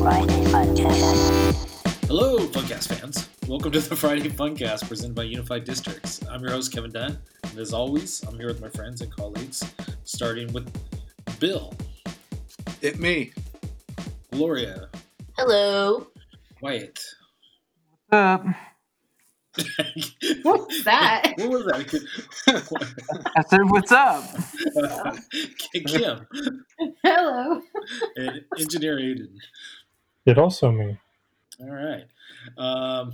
Friday Funcast. Hello, Funcast fans. Welcome to the Friday Funcast presented by Unified Districts. I'm your host, Kevin Dunn, and as always, I'm here with my friends and colleagues, starting with Bill, It me. Gloria, Hello. Wyatt. What's up? What's that? What was that? I said, "What's up?" Kim Hello. and Engineer Aidan. It also me. All right. Um,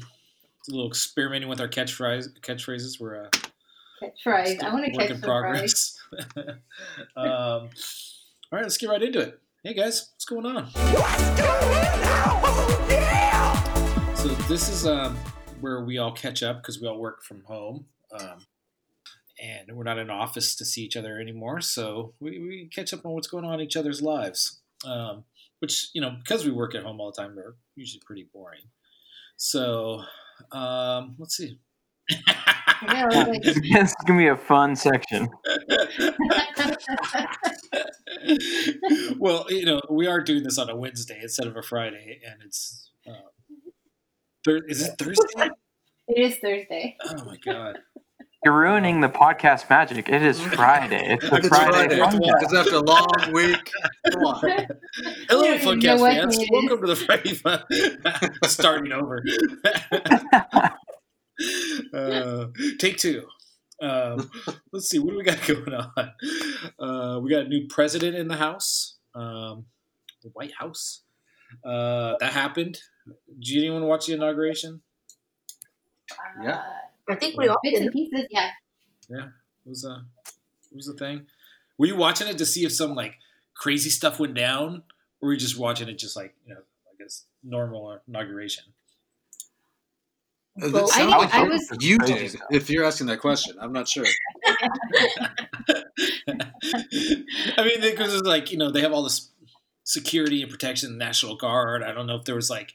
it's a little experimenting with our catchphrase, catchphrases. We're uh, Catch fries. I want to work catch in the progress. um, all right, let's get right into it. Hey guys, what's going on? What's going on? So this is um, where we all catch up because we all work from home, um, and we're not in office to see each other anymore. So we, we catch up on what's going on in each other's lives, um, which you know because we work at home all the time, they're usually pretty boring. So um, let's see. Yeah, I like, this is gonna be a fun section. well, you know, we are doing this on a Wednesday instead of a Friday, and it's uh, thir- is it Thursday? it is Thursday. Oh my god! You're ruining the podcast magic. It is Friday. It's the It's Friday. Friday. Funcast. It's after a long week. Come on. Hello, I don't even know Funcast what fans. day. Welcome to the Friday Fun. Starting over. uh, take two. Um, let's see. What do we got going on? Uh, we got a new president in the House, um, the White House. Uh, that happened. Did anyone watch the inauguration? Yeah. I think we all bits did. and pieces. Yeah. Yeah, it was a it was a thing. Were you watching it to see if some like crazy stuff went down, or were you just watching it just like you know like a normal inauguration? Well, I think like I was- you did. stuff. If you're asking that question, I'm not sure. I mean, because it's like you know they have all this security and protection, National Guard. I don't know if there was like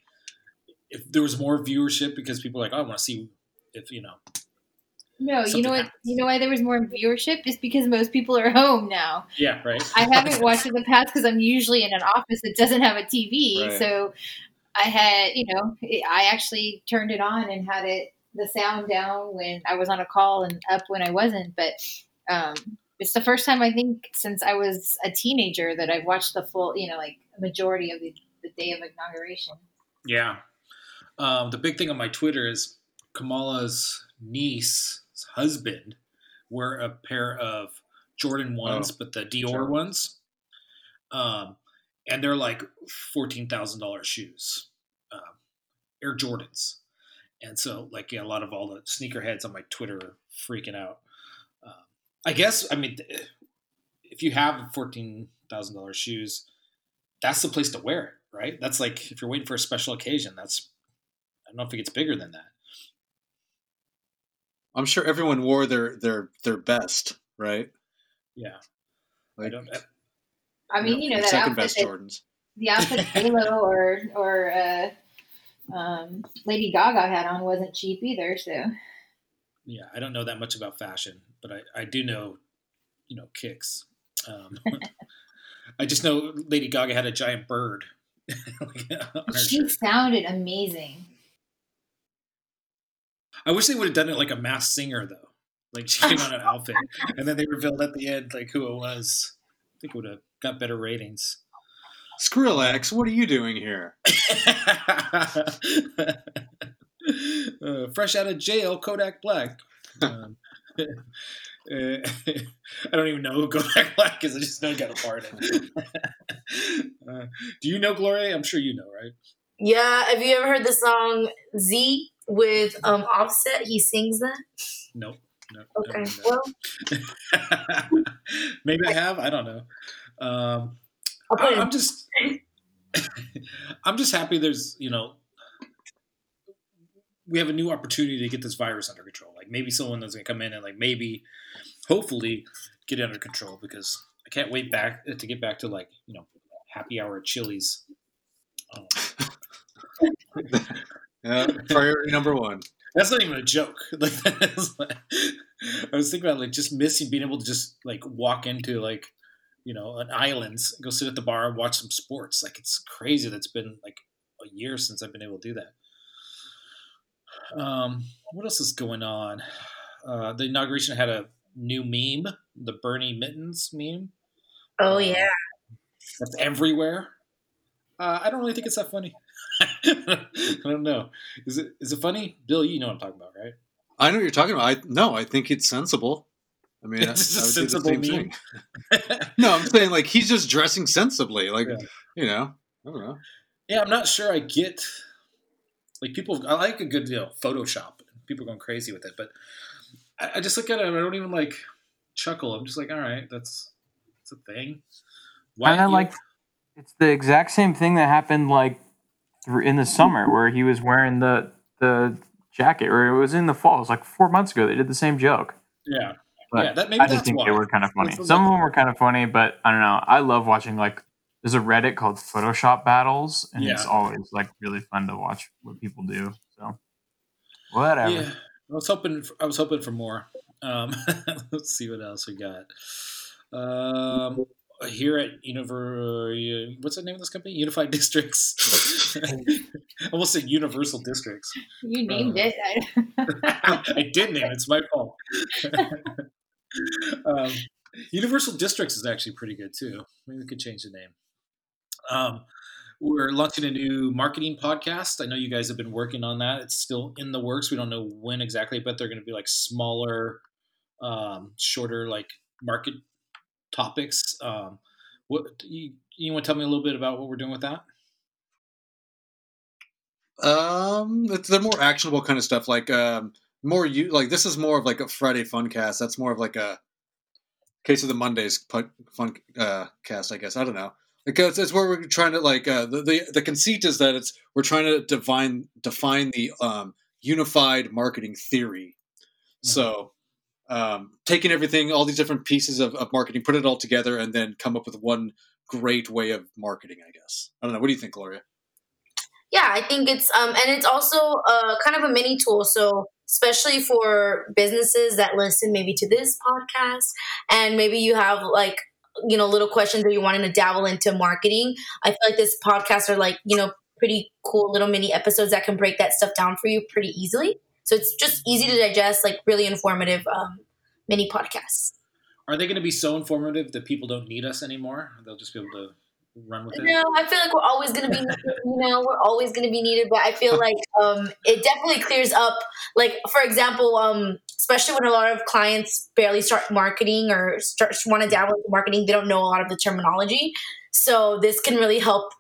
if there was more viewership because people are like, oh, I want to see if you know. No, you know what? happens. You know why there was more viewership? Is because most people are home now. Yeah, right. I haven't watched in the past because I'm usually in an office that doesn't have a TV. Right. So I had, you know, I actually turned it on and had it the sound down when I was on a call and up when I wasn't. But um, it's the first time I think since I was a teenager that I've watched the full, you know, like majority of the, the day of inauguration. Yeah. Um, the big thing on my Twitter is Kamala's niece's husband wore a pair of Jordan ones, Oh, but the Dior sure. ones. Um, and they're like fourteen thousand dollars shoes, um, Air Jordans. And so, like, yeah, a lot of all the sneakerheads on my Twitter are freaking out. Um, I guess, I mean, if you have fourteen thousand dollars shoes, that's the place to wear it, right? That's like if you're waiting for a special occasion. That's I don't know if it gets bigger than that. I'm sure everyone wore their their their best, right? Yeah, I don't. I mean, you know, that second outfit best that, Jordans. the outfit J.Lo or or uh, um, Lady Gaga had on wasn't cheap either. So Yeah, I don't know that much about fashion, but I, I do know, you know, kicks. Um, I just know Lady Gaga had a giant bird. on she shirt. sounded amazing. I wish they would have done it like a masked singer though. Like she came on an outfit, and then they revealed at the end like who it was. I think it would have got better ratings. Skrillex, what are you doing here? uh, fresh out of jail, Kodak Black. Um, uh, I don't even know who Kodak Black is. I just know he got a part in. it. uh, do you know Gloria? I'm sure you know, right? Yeah, have you ever heard the song Z with um Offset? He sings that. Nope. No, Okay, never well. Maybe I have. I don't know. Um, I'll put I, it. I'm just, I'm just happy. There's, you know, we have a new opportunity to get this virus under control. Like maybe someone that's going to come in and like maybe, hopefully, get it under control because I can't wait back to get back to like you know happy hour at Chili's. Um, Yeah, priority number one. That's not even a joke. Like, like, I was thinking about like just missing being able to just like walk into like you know, an islands, go sit at the bar and watch some sports. Like it's crazy. That's been like a year since I've been able to do that. Um, what else is going on? Uh, the inauguration had a new meme, the Bernie Mittens meme. Oh Uh, yeah. That's everywhere. Uh, I don't really think it's that funny. I don't know. Is it is it funny, Bill? You know what I'm talking about, right? I know what you're talking about. I no, I think it's sensible. I mean, I, It's just I a would do the sensible same meme. thing. No, I'm saying like he's just dressing sensibly. Like Yeah. you know, I don't know. Yeah, I'm not sure I get like people. I like a good you know Photoshop. People are going crazy with it, but I, I just look at it and I don't even like chuckle. I'm just like, all right, that's that's a thing. And then you- like it's the exact same thing that happened like thr- in the summer where he was wearing the the jacket, or it was in the fall. It was like four months ago. They did the same joke. yeah, But yeah, that maybe I just that's think why. they were kind of funny. Some of them were kind of funny, but I don't know. I love watching like there's a Reddit called Photoshop Battles, and it's always like really fun to watch what people do. So whatever. Yeah, I was hoping. I was hoping for more. Um, let's see what else we got. Um, here at Univer, what's the name of this company? Unified Districts. I almost said Universal Districts. You named Uh, it. I, I did name it. It's my fault. um, Universal Districts is actually pretty good too. Maybe we could change the name. Um, we're launching a new marketing podcast. I know you guys have been working on that. It's still in the works. We don't know when exactly, but they're going to be like smaller, um, shorter, like market topics. Um, what you, you want to tell me a little bit about what we're doing with that? Um, it's, they're more actionable kind of stuff. Like um, more you like this is more of like a Friday fun cast. That's more of like a case of the Mondays fun uh, cast. I guess I don't know because it's where we're trying to like uh, the, the the conceit is that it's we're trying to define define the um, unified marketing theory. So um, taking everything, all these different pieces of, of marketing, put it all together, and then come up with one great way of marketing. I guess I don't know. What do you think, Gloria? Yeah, I think it's um and it's also uh kind of a mini tool. So especially for businesses that listen maybe to this podcast and maybe you have like you know little questions that you're wanting to dabble into marketing. I feel like this podcast are like, you know, pretty cool little mini episodes that can break that stuff down for you pretty easily. So it's just easy to digest, like really informative um mini podcasts. Are they going to be so informative that people don't need us anymore? They'll just be able to run with it. No, I feel like we're always going to be, needed, you know, we're always going to be needed. But I feel like um, it definitely clears up. Like, for example, um, especially when a lot of clients barely start marketing or start want to into marketing, they don't know a lot of the terminology. So this can really help.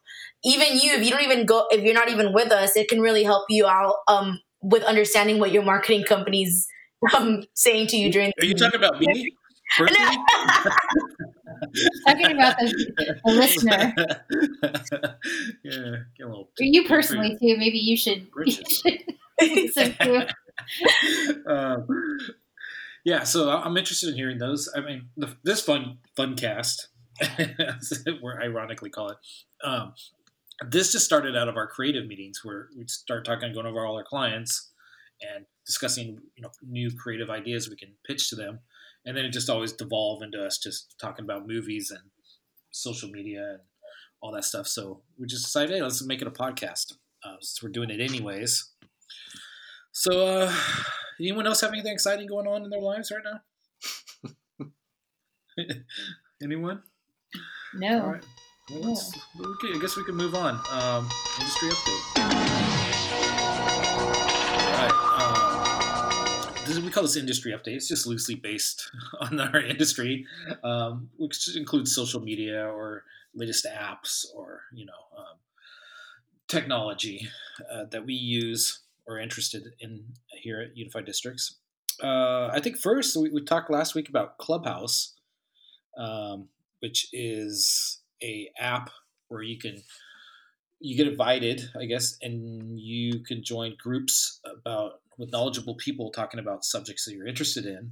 Even you, if you don't even go, if you're not even with us, it can really help you out um, with understanding what your marketing company's um, saying to you during. Are you talking about me? Personally? talking about the, the listener. yeah, get a little. You personally too. Maybe you should. You should um, yeah, so I- I'm interested in hearing those. I mean, the, this fun fun cast, we're ironically call it. Um, this just started out of our creative meetings where we'd start talking, going over all our clients, and discussing you know new creative ideas we can pitch to them, and then it just always devolved into us just talking about movies and social media and all that stuff. So we just decided, hey, let's make it a podcast. Uh, so we're doing it anyways. So, uh, anyone else have anything exciting going on in their lives right now? anyone? No. Well, okay, I guess we can move on. Um, industry update. All right. Um, this, we call this industry update. It's just loosely based on our industry, um, which includes social media or latest apps or you know um, technology uh, that we use or are interested in here at Unified Districts. Uh, I think first we, we talked last week about Clubhouse, um, which is a app where you can you get invited, I guess, and you can join groups about with knowledgeable people talking about subjects that you're interested in.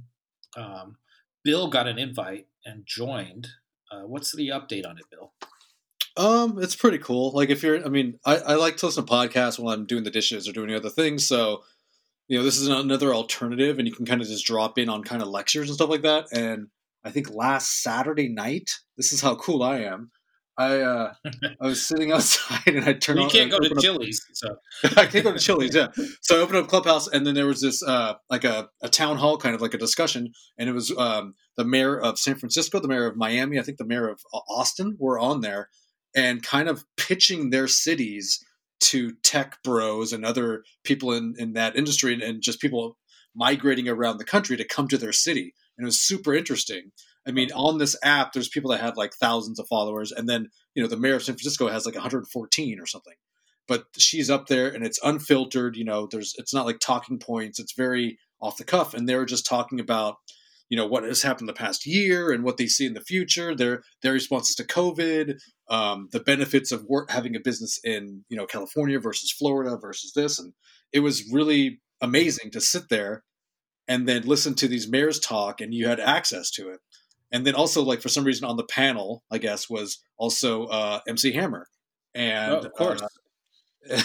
Um, Bill got an invite and joined. Uh, what's the update on it, Bill? Um, it's pretty cool. Like if you're, I mean, I, I like to listen to podcasts while I'm doing the dishes or doing other things. So, you know, this is another alternative, and you can kind of just drop in on kind of lectures and stuff like that. And I think last Saturday night. This is how cool I am. I uh, I was sitting outside and I turned Well, you can't go to up- Chili's. So I can't go to Chili's, yeah. So I opened up Clubhouse, and then there was this uh, like a, a town hall kind of like a discussion, and it was um, the mayor of San Francisco, the mayor of Miami, I think the mayor of Austin were on there, and kind of pitching their cities to tech bros and other people in, in that industry, and, and just people migrating around the country to come to their city, and it was super interesting. I mean, on this app, there's people that have like thousands of followers, and then you know the mayor of San Francisco has like 114 or something. But she's up there and it's unfiltered you know there's it's not like talking points it's very off the cuff and they're just talking about you know what has happened the past year and what they see in the future their their responses to covid um, the benefits of work having a business in you know california versus florida versus this and it was really amazing to sit there and then listen to these mayors talk and you had access to it and then also like for some reason on the panel i guess was also uh, mc hammer and Oh, of course. uh,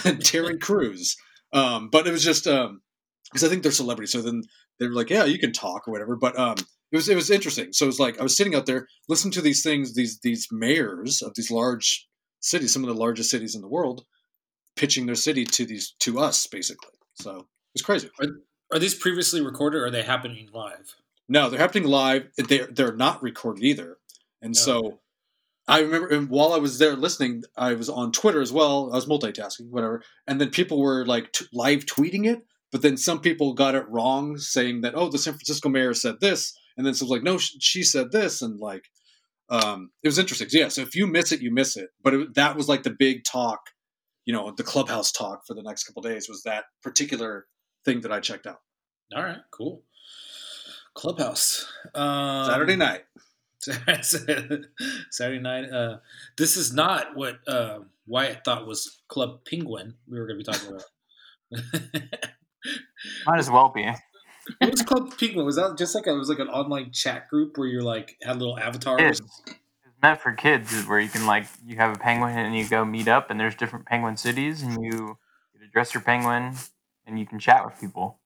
and Terry Crews. Um, but it was just because I think they're celebrities. So then they were like, "Yeah, you can talk or whatever." But um, it was it was interesting. So it was like I was sitting out there listening to these things, these these mayors of these large cities, some of the largest cities in the world, pitching their city to these to us basically. So it's was crazy. are these previously recorded or are they happening live? No, they're happening live. They're they're not recorded either. And Oh, so. I remember and while I was there listening, I was on Twitter as well. I was multitasking, whatever. And then people were like t- live tweeting it, but then some people got it wrong, saying that oh, the San Francisco mayor said this, and then someone's like, no, sh- she said this, and like, um, it was interesting. So, yeah, so if you miss it, you miss it. But it, that was like the big talk, you know, the clubhouse talk for the next couple days was that particular thing that I checked out All right, cool. Clubhouse. Um, Saturday night. Saturday night. Uh, this is not what uh, Wyatt thought was Club Penguin. We were going to be talking about. Might as well be. what was Club Penguin? Was that just like a, it was like an online chat group where you're like had little avatars? Kids. It's meant for kids, is where you can like you have a penguin and you go meet up, and there's different penguin cities, and you get to dress your penguin, and you can chat with people.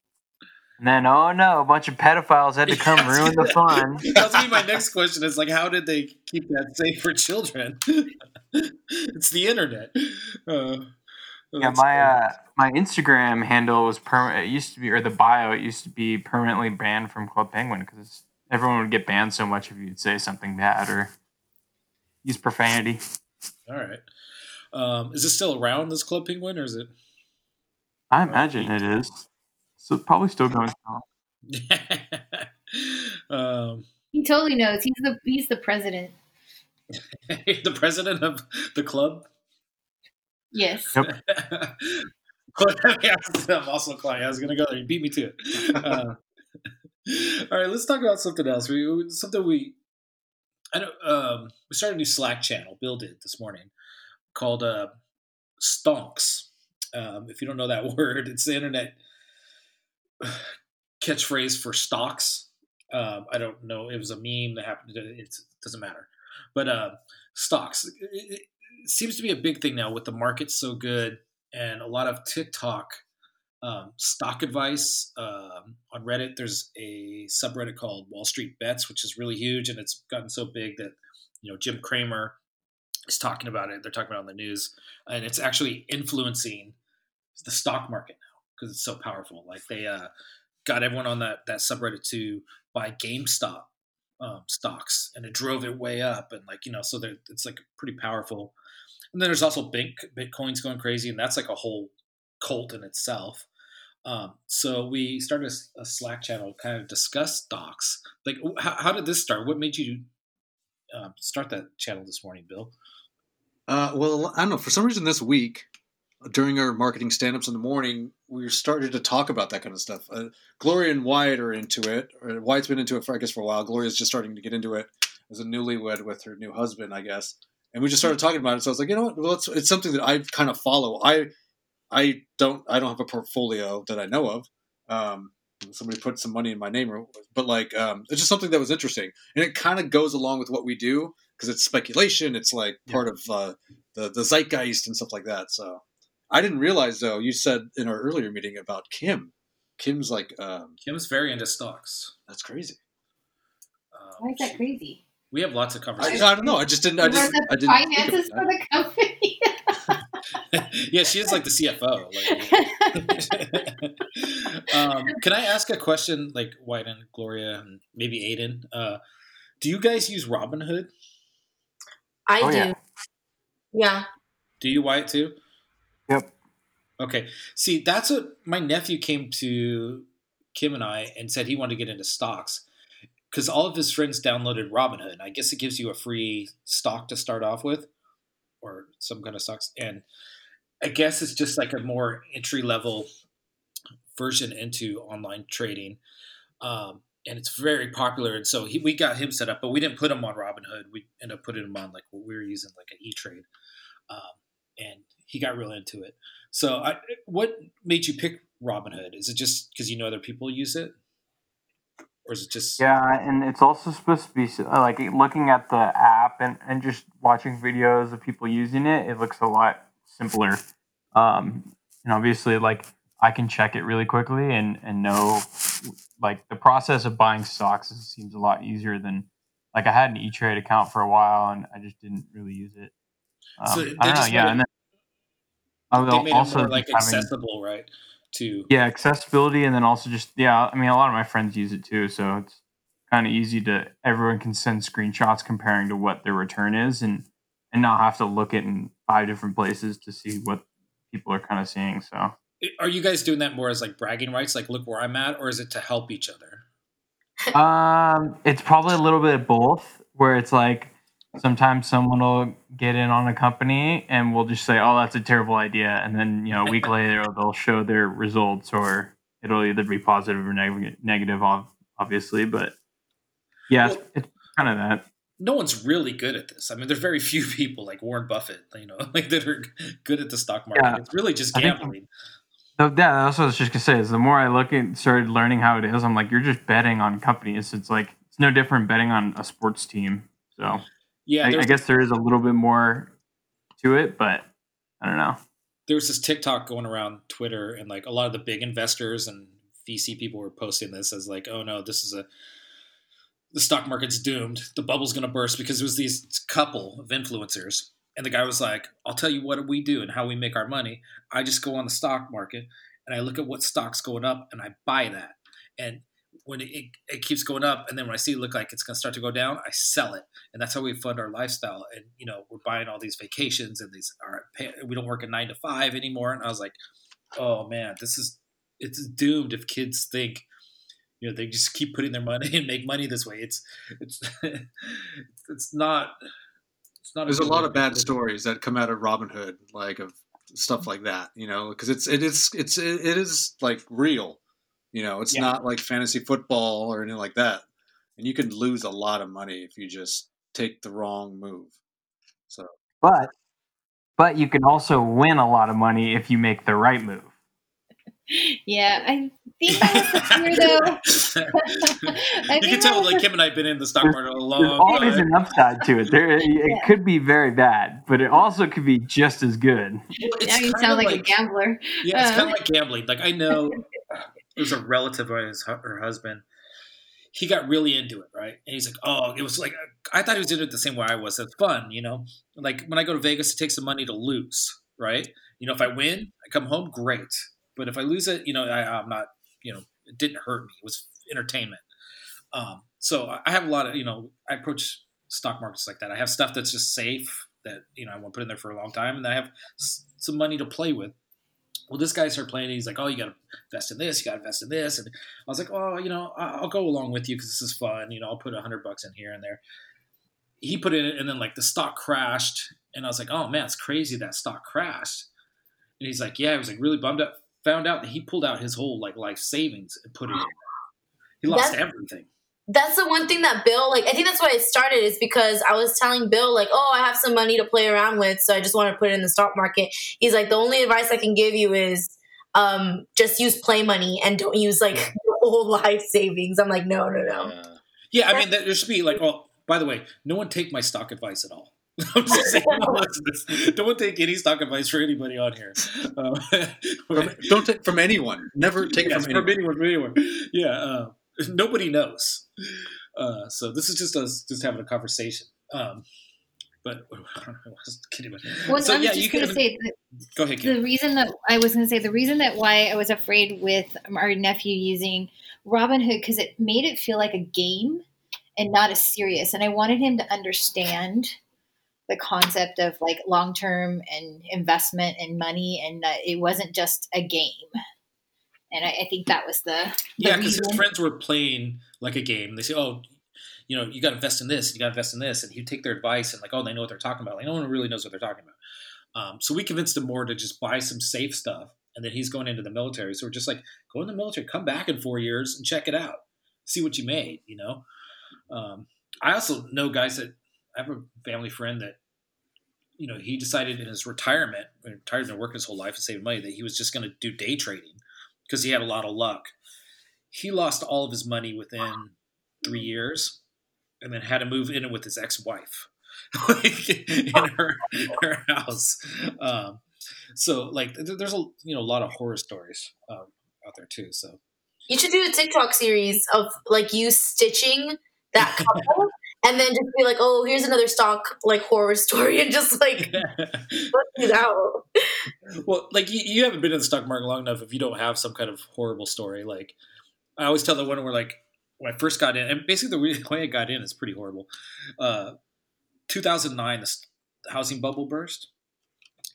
And then, oh no, a bunch of pedophiles had to come Yeah, ruin the fun. That's gonna be my next question. Is like, how did they keep that safe for children? it's the internet. Uh, Yeah, my uh, my Instagram handle was permanent. It used to be, or the bio, it used to be permanently banned from Club Penguin because everyone would get banned so much if you'd say something bad or use profanity. All right. Um, is it still around this Club Penguin, or is it? I imagine it is. So probably still going strong. um, He totally knows. He's the he's the president. the president of the club. Yes. Yep. I'm also a client. I was gonna go there. You beat me to it. Uh, all right, let's talk about something else. We something we I know um, we started a new Slack channel. Bill did this morning called uh, Stonks. Um, if you don't know that word, it's the internet catchphrase for stocks. Um, I don't know. It was a meme that happened. It doesn't matter. But uh, stocks it, it, seems to be a big thing now with the market so good and a lot of TikTok um, stock advice um, on Reddit. There's a subreddit called Wall Street Bets, which is really huge, and it's gotten so big that you know Jim Cramer is talking about it. They're talking about it on the news, and it's actually influencing the stock market because it's so powerful. Like they uh, got everyone on that that subreddit to buy GameStop um, stocks, and it drove it way up, and like you know, so it's like pretty powerful. And then there's also Bink, Bitcoin's going crazy, and that's like a whole cult in itself. Um, so we started a, a, Slack channel, kind of discuss stocks. Like, how, how did this start? What made you uh, start that channel this morning, Bill? Uh, well, I don't know. For some reason, this week during our marketing stand-ups in the morning, we started to talk about that kind of stuff. Uh, Gloria and Wyatt are into it. Or Wyatt's been into it for I guess for a while. Gloria's just starting to get into it as a newlywed with her new husband, I guess. And we just started talking about it. So I was like, you know what? Well, it's, it's something that I kind of follow. I I don't I don't have a portfolio that I know of. Um, somebody put some money in my name, but like um, it's just something that was interesting, and it kind of goes along with what we do because it's speculation. It's like part of uh, the the zeitgeist and stuff like that. So I didn't realize though. You said in our earlier meeting about Kim. Kim's like um, Kim's very into stocks. That's crazy. Um, Why is that crazy? we have lots of conversations. I don't know. I just didn't. I You just. I didn't. think finances about for the company. yeah, she is like the CFO. Like, um, can I ask a question, like Wyatt and Gloria, and maybe Aidan? Uh, do you guys use Robinhood? I Oh, do. yeah. Yeah. Do you Wyatt too? Yep. Okay. See, that's what my nephew came to Kim and I and said he wanted to get into stocks because all of his friends downloaded Robinhood. I guess it gives you a free stock to start off with, or some kind of stocks, and I guess it's just like a more entry level version into online trading. Um, and it's very popular. And so he, we got him set up, but we didn't put him on Robinhood. We ended up putting him on like what we were using, like an E Trade. Um, and he got real into it. So, I, what made you pick Robinhood? Is it just because you know other people use it, or is it just Yeah, and it's also supposed to be uh, like looking at the app and, and just watching videos of people using it. It looks a lot simpler. Um, and obviously, like I can check it really quickly and and know like the process of buying stocks seems a lot easier than like I had an E Trade account for a while and I just didn't really use it. Um, So I don't know. Yeah, and then I they made also it more like having- accessible, right? To yeah accessibility and then also just yeah i mean a lot of my friends use it too so it's kind of easy to everyone can send screenshots comparing to what their return is and and not have to look at in five different places to see what people are kind of seeing so are you guys doing that more as like bragging rights, like look where I'm at, or is it to help each other? um it's probably a little bit of both where it's like sometimes someone will get in on a company and we'll just say oh that's a terrible idea and then you know a week later they'll show their results or it'll either be positive or neg- negative obviously but yeah it's, Well- it's kind of that No one's really good at this. I mean, there's very few people like Warren Buffett, you know, like that are good at the stock market. Yeah. It's really just gambling. So yeah, that's what I was just gonna say. Is the more I look and started learning how it is, I'm like, you're just betting on companies. It's like it's no different betting on a sports team. So Yeah, I, I guess there is a little bit more to it, but I don't know. there was this TikTok going around Twitter, and like a lot of the big investors and VC people were posting this as like, oh no, this is a the stock market's doomed. The bubble's going to burst because it was these couple of influencers. And the guy was like, I'll tell you what we do and how we make our money. I just go on the stock market and I look at what stock's going up and I buy that. And when it, it, keeps going up, and then when I see it look like it's going to start to go down, I sell it. And that's how we fund our lifestyle. And, you know, we're buying all these vacations and these, are, we don't work a nine to five anymore. And I was like, oh man, this is, it's doomed if kids think, you know they just keep putting their money and make money this way it's it's it's not it's not There's a good lot of bad live. stories that come out of Robinhood, like of stuff like that. You know, because it's it is it's it is like real. You know, it's Yeah. not like fantasy football or anything like that. And you can lose a lot of money if you just take the wrong move. So But but you can also win a lot of money if you make the right move. yeah, I think that was the fear, though. I you can tell like Kim and I've been in the stock market a long. There's long always time. an upside to it. There, it Yeah. could be very bad, but it also could be just as good. now you kinda sound like, a gambler. Yeah, it's Uh. kind of like gambling. Like I know there's a relative of his, her husband. He got really into it, right? And he's like, "Oh, it was like I thought he was into it the same way I was. It's fun, you know. Like when I go to Vegas, it takes some money to lose, right? You know, if I win, I come home great. But if I lose it, you know, I, I'm not, you know, it didn't hurt me. It was entertainment. Um, so I have a lot of, you know, I approach stock markets like that. I have stuff that's just safe that you know I want to put in there for a long time, and I have some money to play with well, this guy started playing. He's like, oh, you got to invest in this. You got to invest in this. And I was like, oh, you know, I- I'll go along with you because this is fun. You know, I'll put a hundred bucks in here and there. He put it in, and then like the stock crashed, and I was like, oh man, it's crazy that stock crashed. And he's like, yeah, he was like really bummed out. Found out that he pulled out his whole like life savings and put it in. He lost That's- everything. That's the one thing that Bill like I think that's why it started is because I was telling Bill like oh I have some money to play around with so I just want to put it in the stock market he's like the only advice I can give you is um just use play money and don't use like your whole life savings I'm like no no no Uh, yeah, I mean, there should be like, oh, by the way, no one take my stock advice at all. I'm just saying, no one listen to this. don't take any stock advice for anybody on here. Um, from, don't take from anyone. Never take it from from anyone. anyone. From anyone. Yeah, uh, nobody knows. Uh, so this is just us just having a conversation. Um, but I don't know, I was kidding. about- Well, so I was yeah, just you going can to say go ahead. Kim. the reason that I was going to say the reason that why I was afraid with our nephew using Robinhood because it made it feel like a game and not as serious, and I wanted him to understand the concept of like long term and investment and money, and that it wasn't just a game. And I, I think that was the, the Yeah, because his friends were playing like a game. They say, "Oh, you know, you got to invest in this, you got to invest in this," and he'd take their advice and like, "Oh, they know what they're talking about." Like, no one really knows what they're talking about. Um, so we convinced him more to just buy some safe stuff, and then he's going into the military. So we're just like, go in the military, come back in four years and check it out, see what you made. You know. Um, I also know guys that I have a family friend that. You know, he decided in his retirement, retired and working his whole life and saving money, that he was just going to do day trading because he had a lot of luck. He lost all of his money within three years, and then had to move in with his ex-wife like, in her her house. Um, so, like, there's a you know a lot of horror stories um, out there too. So, You should do a TikTok series of like you stitching that couple, and then just be like, "Oh, here's another stock like horror story," and just like put these out. well, like you, you haven't been in the stock market long enough if you don't have some kind of horrible story. Like, I always tell the one where like when I first got in, and basically the way I got in is pretty horrible. Uh, 2009, the housing bubble burst,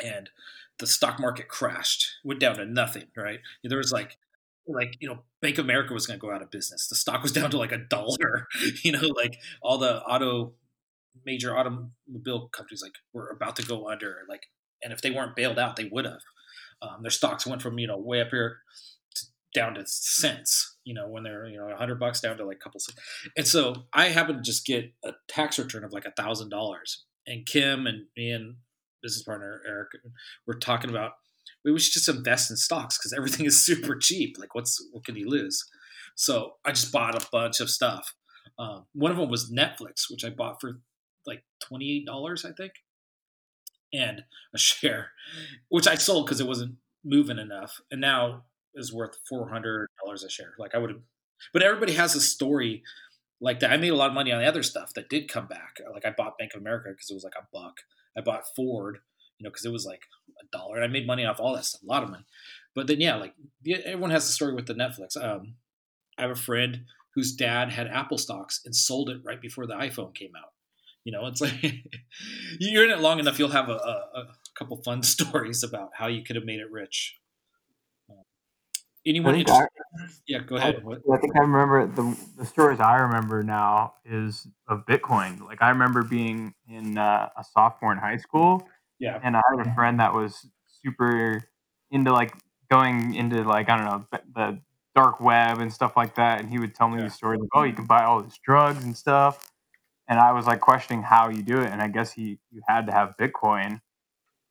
and the stock market crashed, went down to nothing. Right? There was like, like you know, Bank of America was going to go out of business. The stock was down to like a dollar. You know, like all the auto major automobile companies like were about to go under. Like, and if they weren't bailed out, they would have. Um, their stocks went from you know way up here to, down to cents. You know, when they're you know a hundred bucks down to like a couple cents. And so I happened to just get a tax return of like a thousand dollars. And Kim and me and business partner Eric were talking about we should just invest in stocks because everything is super cheap. Like, what's what can you lose? So I just bought a bunch of stuff. Um, one of them was Netflix, which I bought for like twenty eight dollars, I think, and a share, which I sold because it wasn't moving enough, and now is worth four hundred dollars a share. Like I would have, but everybody has a story like that. I made a lot of money on the other stuff that did come back. Like I bought Bank of America because it was like a buck. I bought Ford, you know, because it was like a dollar, and I made money off all that stuff, a lot of money. But then, yeah, like everyone has the story with the Netflix. Um, I have a friend whose dad had Apple stocks and sold it right before the iPhone came out. You know, it's like you're in it long enough, you'll have a, a, a couple fun stories about how you could have made it rich. I Anyone? Interested? I, Yeah, go ahead. What? I think I remember the the stories I remember now is of Bitcoin. Like I remember being in uh, a sophomore in high school, Yeah, and I had a friend that was super into like going into like I don't know the- dark web and stuff like that, and he would tell me Yeah. these stories like, oh, you can buy all these drugs and stuff, and I was like questioning how you do it, and I guess he you had to have Bitcoin,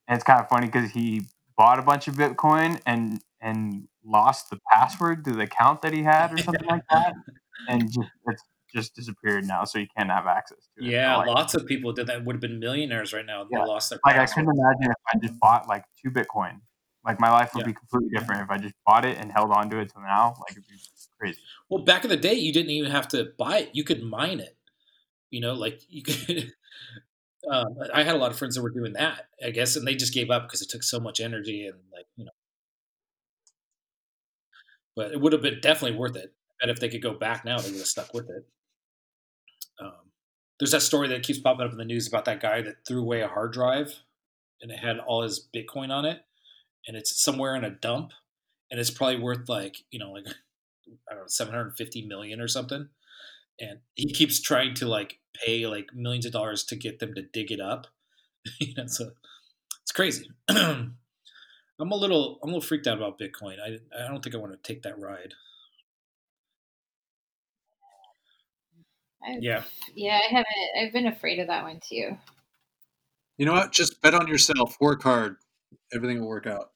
and it's kind of funny because he bought a bunch of Bitcoin and and lost the password to the account that he had or something like that, and just it's just disappeared now, so you can't have access to it. yeah. like, lots of people did that. Would have been millionaires right now. They Yeah. lost their. like I couldn't imagine if I just bought like two Bitcoin. Like my life would Yeah. be completely different if I just bought it and held on to it till now. Like it'd be crazy. Well, back in the day, you didn't even have to buy it; you could mine it. You know, like you could. um, I had a lot of friends that were doing that, I guess, and they just gave up because it took so much energy and like you know. But it would have been definitely worth it. And if they could go back now, they would have stuck with it. Um, there's that story that keeps popping up in the news about that guy that threw away a hard drive, and it had all his Bitcoin on it, and it's somewhere in a dump, and it's probably worth like you know like I don't know, 750 million or something. And he keeps trying to like pay like millions of dollars to get them to dig it up. you know, so it's crazy. I'm a little I'm a little freaked out about Bitcoin. I I don't think I want to take that ride. I, Yeah. yeah, I haven't. I've been afraid of that one too. You know what? Just bet on yourself. Work hard. Everything will work out.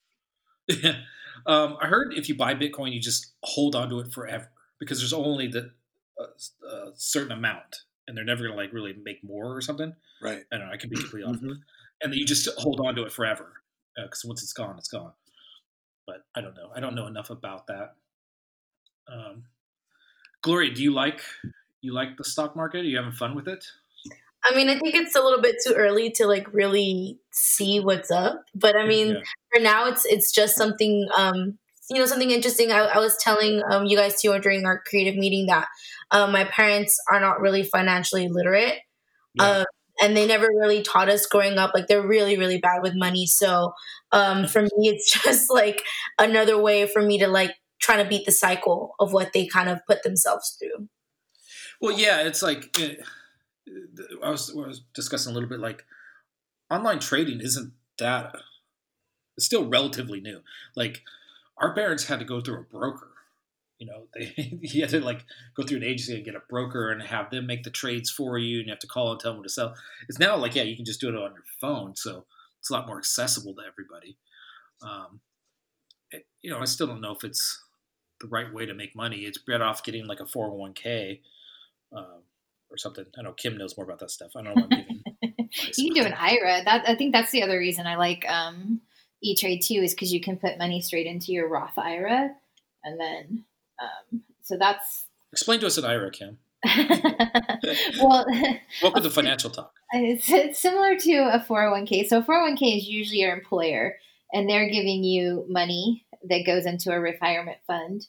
Yeah. um, I heard if you buy Bitcoin, you just hold on to it forever because there's only the uh, a certain amount, and they're never gonna like really make more or something. Right. I don't know. I could be completely off. Mhm. and then you just hold on to it forever because once it's gone, it's gone. But I don't know. I don't know enough about that. Um, Gloria, do you like You like the stock market? Are you having fun with it? I mean, I think it's a little bit too early to like really see what's up. But I mean, Yeah. for now, it's it's just something um, you know something interesting. I, I was telling um, you guys too during our creative meeting that um, my parents are not really financially literate. Yeah. Um, and they never really taught us growing up. Like they're really, really bad with money. So um, for me, it's just like another way for me to like try to beat the cycle of what they kind of put themselves through. Well, yeah, it's like it, I was, I was discussing a little bit. Like online trading isn't that. It's still relatively new. Like our parents had to go through a broker. You know, they you had to like go through an agency and get a broker and have them make the trades for you, and you have to call and tell them to sell. It's now like yeah, you can just do it on your phone, so it's a lot more accessible to everybody. Um, it- you know, I still don't know if it's the right way to make money. It's better off getting like a four hundred one k um, or something. I know Kim knows more about that stuff. I don't know what I'm giving. You can do an IRA. That I think that's the other reason I like um, E Trade too, is because you can put money straight into your Roth IRA, and then um, so that's. Explain to us an IRA, Kim. well, Welcome to Financial Talk. it's, it's similar to a 401k. So, 401k is usually your employer, and they're giving you money that goes into a retirement fund.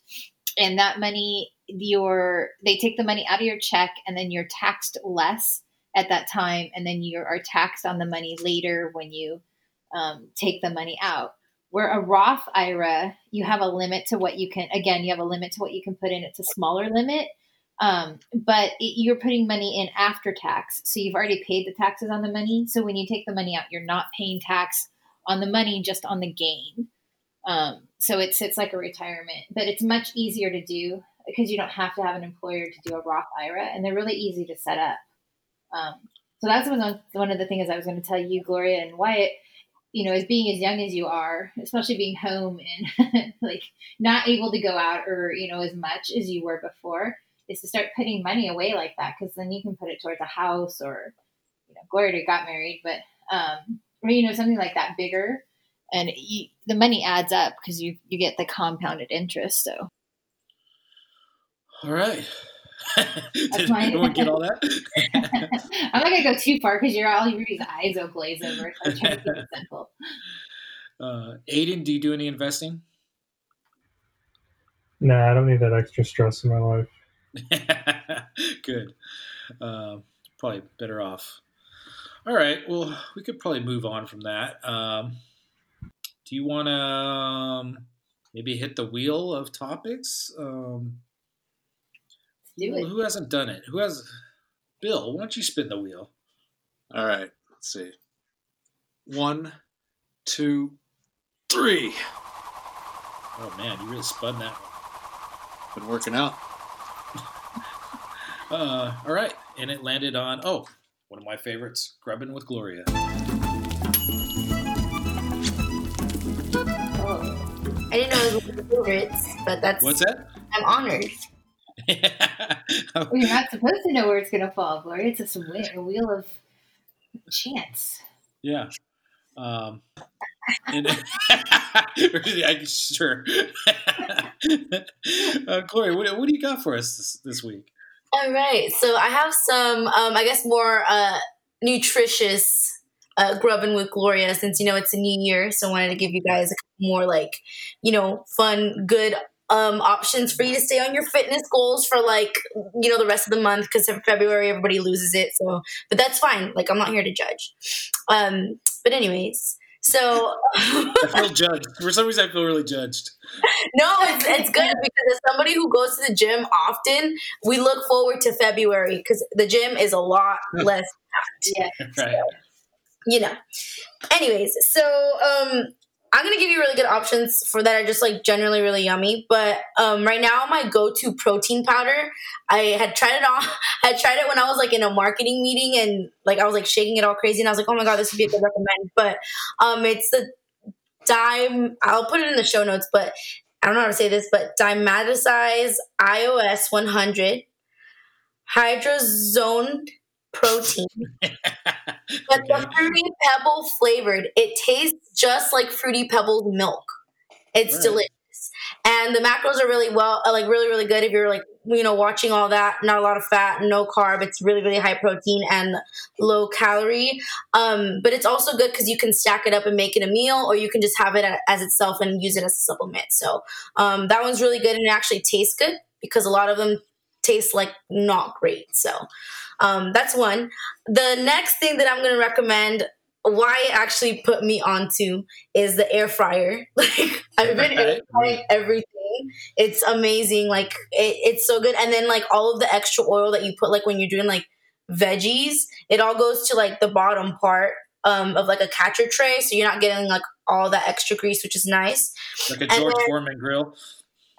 And that money, your they take the money out of your check, and then you're taxed less at that time, and then you are taxed on the money later when you um, take the money out. Where a Roth IRA, you have a limit to what you can. Again, you have a limit to what you can put in. It's a smaller limit, um, but it, you're putting money in after tax, so you've already paid the taxes on the money. So when you take the money out, you're not paying tax on the money, just on the gain. Um, so it sits like a retirement, but it's much easier to do because you don't have to have an employer to do a Roth IRA, and they're really easy to set up. Um, so that's one of the things I was going to tell you, Gloria and Wyatt. You know, as being as young as you are, especially being home and like not able to go out or you know as much as you were before, is to start putting money away like that because then you can put it towards a house or you know Gloria got married, but um, or you know something like that bigger, and you, the money adds up because you you get the compounded interest. So All right. Did mine. everyone get all that? I'm not gonna go too far because you're all everybody's eyes will glaze over. So I'm trying to keep it simple. Uh, Aidan, do you do any investing? Nah, I don't need that extra stress in my life. Good. Um probably better off. All right. Well, we could probably move on from that. Um, do you want to um, maybe hit the wheel of topics? Um, Do well, it. Who hasn't done it? Who has? Bill, why don't you spin the wheel? All right. Let's see. One, two, three. Oh man, you really spun that one. Been working out. Uh, all right, and it landed on oh, one of my favorites, Grubbin with Gloria. Oh. I didn't know it was one of your favorites, but that's What's that? I'm honored. Well, you're not supposed to know where it's gonna fall, Gloria. It's just a wheel, a wheel of chance. yeah. Um, and, I, sure. uh, Gloria, what, what do you got for us this, this week? All right, so I have some, um, I guess, more uh, nutritious uh, grubbing with Gloria since you know it's a new year. So I wanted to give you guys a couple more like, you know, fun, good um, options for you to stay on your fitness goals for like, you know, the rest of the month because in February everybody loses it. So, but that's fine. Like I'm not here to judge. Um, but anyways, so. I feel judged. For some reason, I feel really judged. No, it's, it's good because as somebody who goes to the gym often, we look forward to February because the gym is a lot less packed. Yeah. Right. You know. Anyways, so um, I'm gonna give you really good options for that are just like generally really yummy. But um, right now, my go-to protein powder, I had tried it on. I tried it when I was like in a marketing meeting and like I was like shaking it all crazy, and I was like, oh my god, this would be a good recommend. But um, it's the dime. I'll put it in the show notes, but I don't know how to say this, but Dimetasize iOS 100 hydrozone protein. But the fruity pebble flavored, it tastes just like fruity pebbles milk. It's Right. delicious, and the macros are really well, uh, like really really good if you're like you know, watching all that, not a lot of fat, no carb. It's really, really high protein and low calorie. Um, but it's also good because you can stack it up and make it a meal, or you can just have it as itself and use it as a supplement. So um, that one's really good and it actually tastes good because a lot of them taste like not great. So um, that's one. The next thing that I'm going to recommend, why it actually put me onto, is the air fryer. Like I've been air frying everything. It's amazing. Like it, it's so good. And then like all of the extra oil that you put, like when you're doing like veggies, it all goes to like the bottom part um, of like a catcher tray, so you're not getting like all that extra grease, which is nice. Like a George then- Foreman grill.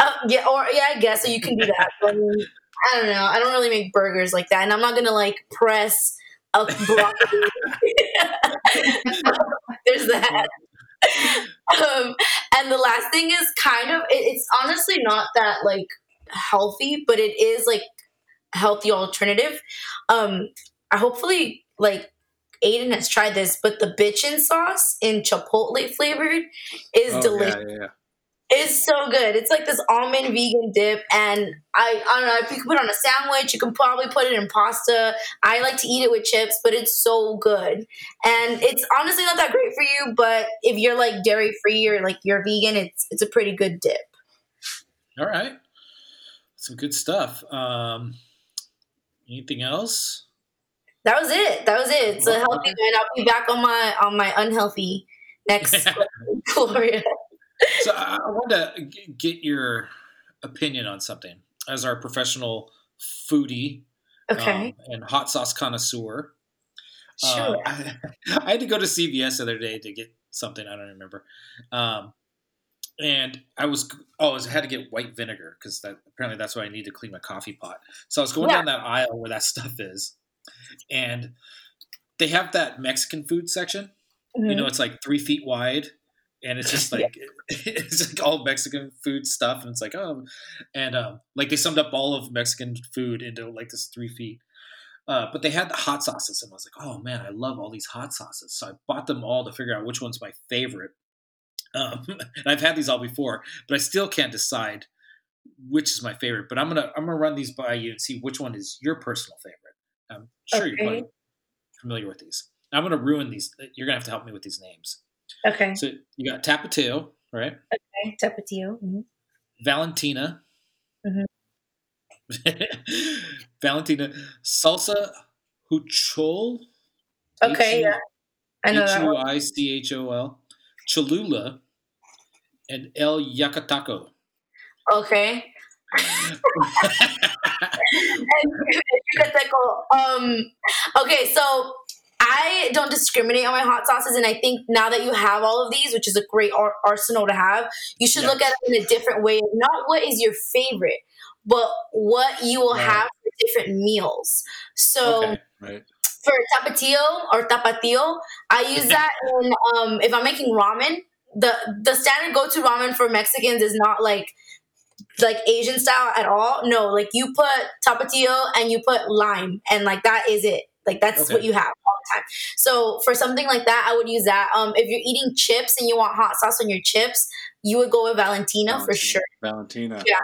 Uh, yeah, or yeah, I guess so. You can do that. But, I, mean, I don't know. I don't really make burgers like that, and I'm not gonna like press a broccoli. There's that. Um, and the last thing is kind of. It, it's honestly not that like healthy, but it is like a healthy alternative. Um, I hopefully like Aidan has tried this, but the bitchin sauce in chipotle flavored is Oh, delicious. yeah, yeah, yeah. It's so good. It's like this almond vegan dip, and I, I don't know. If you can put it on a sandwich. You can probably put it in pasta. I like to eat it with chips, but it's so good. And it's honestly not that great for you, but if you're like dairy free or like you're vegan, it's it's a pretty good dip. All right. Some good stuff. Um, anything else? That was it. That was it. It's a healthy one. I'll be back on my on my unhealthy next Gloria. So I wanted to get your opinion on something as our professional foodie Okay. um, and hot sauce connoisseur. sure. Uh, I, I had to go to CVS the other day to get something. I don't remember. Um, and I was oh, I was- had to get white vinegar because that apparently that's what I need to clean my coffee pot. So I was going Yeah. down that aisle where that stuff is, and they have that Mexican food section. You Mhm. know, it's like three feet wide, and it's just like it's like all Mexican food stuff, and it's like oh, and um, like they summed up all of Mexican food into like this three feet. Uh, but they had the hot sauces, and I was like, oh man, I love all these hot sauces. So I bought them all to figure out which one's my favorite. Um, and I've had these all before, but I still can't decide which is my favorite. But I'm gonna I'm gonna run these by you and see which one is your personal favorite. I'm sure you're familiar with these. I'm gonna ruin these. You're gonna have to help me with these names. Okay. So you got Tapatio, right? Okay. Tapatio. Mhm. Valentina. Mhm. Valentina salsa huichol. Okay. Yeah. I know that. H-U-I-C-H-O-L. Cholula. And El Yucateco. Okay. um okay so i don't discriminate on my hot sauces and i think now that you have all of these which is a great ar- arsenal to have you should Yeah. look at it in a different way not what is your favorite but what you will Right. have for different meals so okay. Right. for tapatio or tapatio, I use that in um, if I'm making ramen. The the standard go to ramen for Mexicans is not like like Asian style at all. No, like you put tapatio and you put lime and like that is it. Like that's Okay. what you have all the time. So for something like that, I would use that. Um, if you're eating chips and you want hot sauce on your chips, you would go with Valentina, for sure. Valentina. Yeah.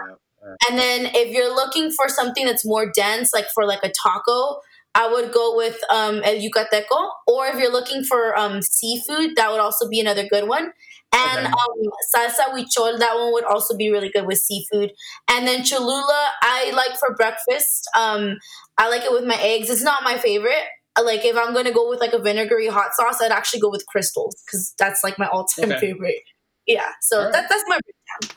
And then if you're looking for something that's more dense, like for like a taco, I would go with um, El Yucateco. Or if you're looking for um, seafood, that would also be another good one. And Okay. um, salsa huichol, that one would also be really good with seafood. And then Cholula, I like for breakfast. Um, I like it with my eggs. It's not my favorite. Like if I'm gonna go with like a vinegary hot sauce, I'd actually go with crystals because that's like my all-time Okay. favorite. Yeah, so Alright. that, that's my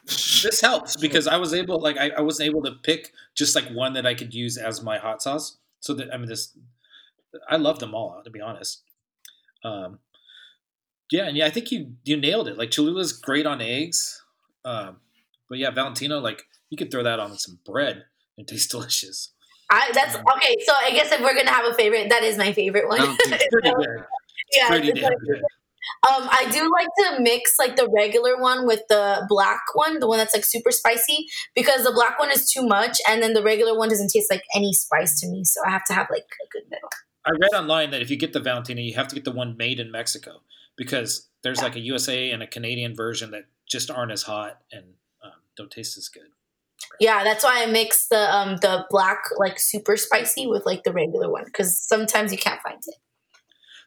This helps because I was able, like, I, I wasn't able to pick just like one that I could use as my hot sauce. So that I mean, this, I love them all to be honest. Um, yeah, and yeah, I think you you nailed it. Like Cholula's great on eggs, um, but yeah, Valentino, like you could throw that on some bread and taste delicious. I that's okay. So I guess if we're gonna have a favorite, that is my favorite one. Yeah, Pretty it's damn like- good. um, I do like to mix like the regular one with the black one, the one that's like super spicy, because the black one is too much, and then the regular one doesn't taste like any spice to me. So I have to have like a good middle. I read online that if you get the Valentina, you have to get the one made in Mexico because there's like a USA and a Canadian version that just aren't as hot and um, don't taste as good. Yeah, that's why I mix the um the black like super spicy with like the regular one because sometimes you can't find it.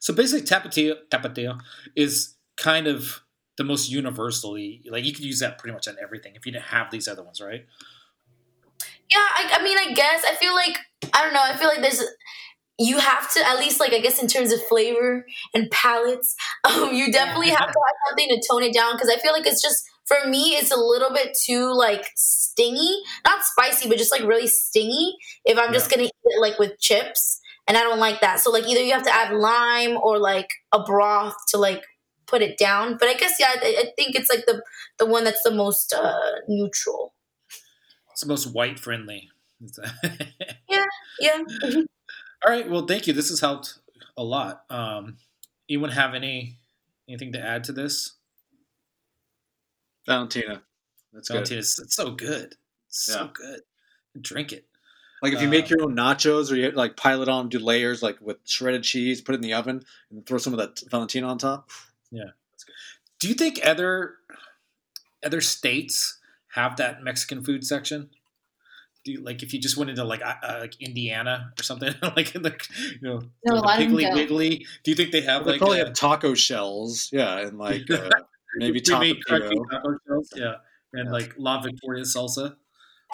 So basically, Tapatio, Tapatio is kind of the most universally like you could use that pretty much on everything if you didn't have these other ones, right? Yeah, I, I mean, I guess I feel like I don't know. I feel like there's you have to at least like I guess in terms of flavor and palates, um, you definitely have to have something to tone it down because I feel like it's just for me it's a little bit too like stingy, not spicy, but just like really stingy. If I'm just gonna eat it like with chips, and I don't like that. So like either you have to add lime or like a broth to like put it down. But I guess yeah, I, think it's like the the one that's the most uh, neutral. It's the most white friendly. Yeah, yeah. All right. Well, thank you. This has helped a lot. Um, anyone have any anything to add to this? Valentina. That's good. Valentina, it's, it's so good. It's so good. Drink it. Like if you make Uh, your own nachos or you like pile it on, do layers like with shredded cheese, put it in the oven, and throw some of that Valentina on top. Yeah, Do you think other other states have that Mexican food section? Do you, like if you just went into like uh, uh, like Indiana or something like in the you know No, a the lot of Piggly don't. Wiggly? Do you think they have they like probably uh, have taco shells, yeah, and like uh, maybe pre-made taco. crunchy taco shells? Yeah, and like La Victoria salsa.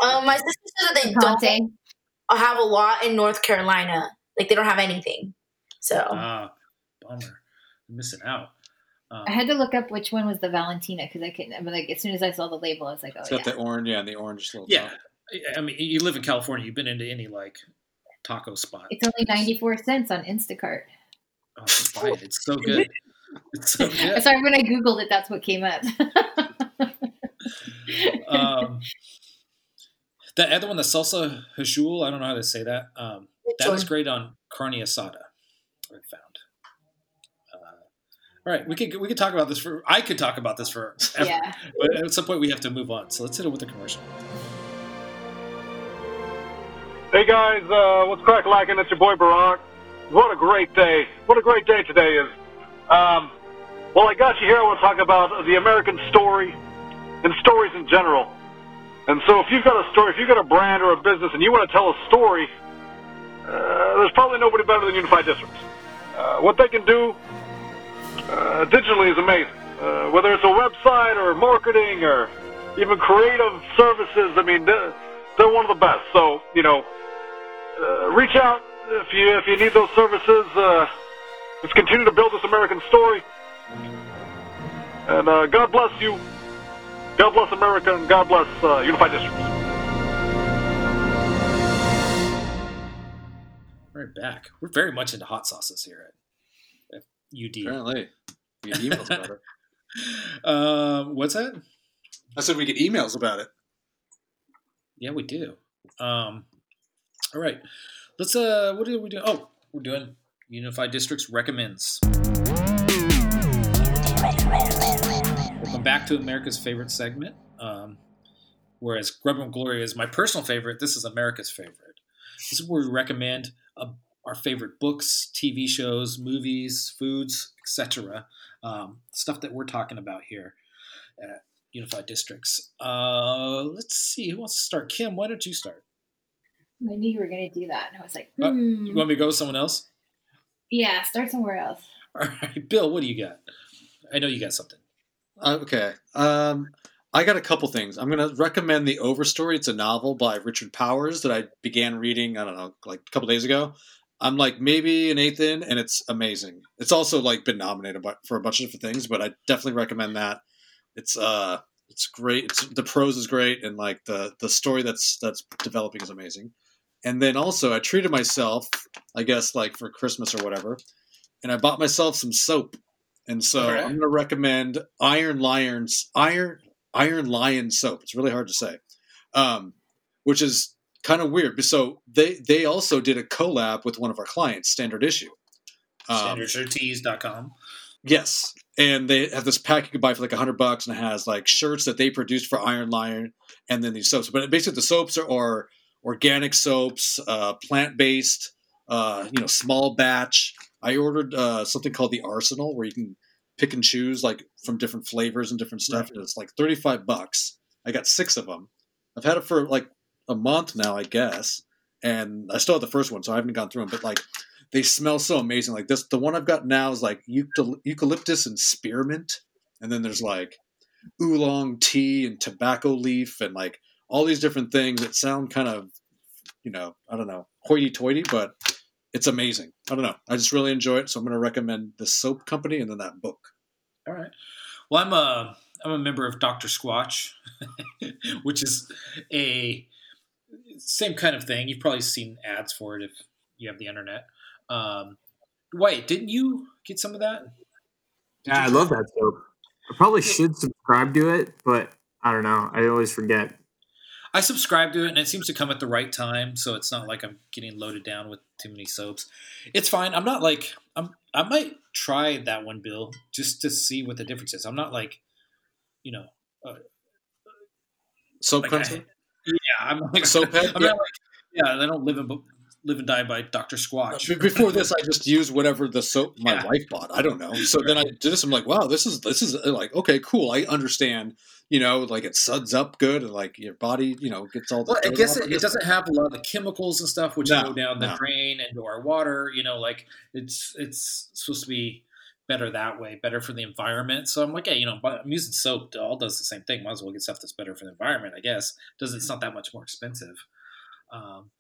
Um, my sister said that they don't have a lot in North Carolina. Like they don't have anything. So Ah, bummer, I'm missing out. Um, I had to look up which one was the Valentina because I couldn't. But like as soon as I saw the label, I was like, oh It's yeah. got the orange, yeah, and the orange little yeah, top. I- I mean, you live in California. You've been into any like taco spot? It's only ninety four cents on Instacart. Oh, buy it. It's so good. It's so good. Sorry, when I googled it, that's what came up. um, the other one, the salsa hashul, I don't know how to say that. Um, that was great on carne asada. I found. Uh, all right, we could we could talk about this for. I could talk about this for. Yeah. But at some point we have to move on. So let's hit it with the commercial. Hey guys, uh, what's crack lacking? It's your boy Barack. What a great day. What a great day today is. Um, well, I got you here. I want to talk about the American story and stories in general. And so if you've got a story, if you've got a brand or a business and you want to tell a story, uh, there's probably nobody better than Unified Districts. Uh, what they can do uh, digitally is amazing. Uh, whether it's a website or marketing or even creative services, I mean, they're, they're one of the best. So, you know, uh, reach out if you if you need those services. Uh, let's continue to build this American story. And uh, God bless you. God bless America, and God bless uh, Unified Districts. All right, back. We're very much into hot sauces here at, at UD. Apparently, we get emails about it. Um, what's that? I said we get emails about it. Yeah, we do. Um, all right, let's. Uh, what are we doing? Oh, we're doing Unified Districts recommends. Welcome back to America's favorite segment. Um, whereas Grub and Glory is my personal favorite, this is America's favorite. This is where we recommend uh, our favorite books, TV shows, movies, foods, etc. Um, stuff that we're talking about here at Unified Districts. Uh, let's see who wants to start. Kim, why don't you start? I knew you were going to do that. And I was like, Uh, hmm. You want me to go with someone else? Yeah, start somewhere else. All right, Bill, what do you got? I know you got something. Okay. Um, I got a couple things. I'm going to recommend The Overstory. It's a novel by Richard Powers that I began reading, I don't know, like a couple days ago. I'm like maybe an eighth in, and it's amazing. It's also like been nominated for a bunch of different things, but I definitely recommend that. It's uh, it's great. It's the prose is great, and like the the story that's that's developing is amazing. And then also, I treated myself, I guess, like for Christmas or whatever, and I bought myself some soap. And so right. I'm going to recommend Iron Lions Iron Iron Lion soap. It's really hard to say, um, which is kind of weird. So they they also did a collab with one of our clients, Standard Issue. Um. Yes, and they have this pack you can buy for like a hundred bucks, and it has like shirts that they produced for Iron Lion, and then these soaps. But basically, the soaps are, are organic soaps, uh, plant based, uh, you know, small batch. I ordered uh, something called the Arsenal, where you can pick and choose like from different flavors and different stuff. Right. And it's like thirty five bucks. I got six of them. I've had it for like a month now, I guess, and I still have the first one, so I haven't gone through them. But like, they smell so amazing. Like this, the one I've got now is like eucalyptus and spearmint, and then there's like oolong tea and tobacco leaf and like all these different things that sound kind of, you know, I don't know, hoity-toity, but it's amazing. I don't know. I just really enjoy it, so I'm going to recommend the soap company and then that book. All right. Well, I'm a I'm a member of Doctor Squatch, which is a same kind of thing. You've probably seen ads for it if you have the internet. Um, Wait, didn't you get some of that? Did Yeah, I love that soap. I probably should subscribe to it, but I don't know. I always forget. I subscribe to it, and it seems to come at the right time, so it's not like I'm getting loaded down with too many soaps. It's fine. I'm not like I'm. I might try that one, Bill, just to see what the difference is. I'm not like, you know, uh, Soap like? I, yeah, I'm like Soap? I'm Yeah. not like yeah. I don't live and live and die by Doctor Squatch. Before this, I just used whatever the soap my Yeah. wife bought. I don't know. So then I did this. I'm like, wow, this is this is uh, like okay, cool. I understand. You know, like it suds up good, and like your body, you know, gets all the. Well, I guess it, it doesn't have a lot of the chemicals and stuff which No, go down the no. drain into our water. You know, like it's it's supposed to be better that way, better for the environment. So I'm like, yeah, you know, but I'm using soap. It all does the same thing. Might as well get stuff that's better for the environment. I guess does it's not that much more expensive. Um,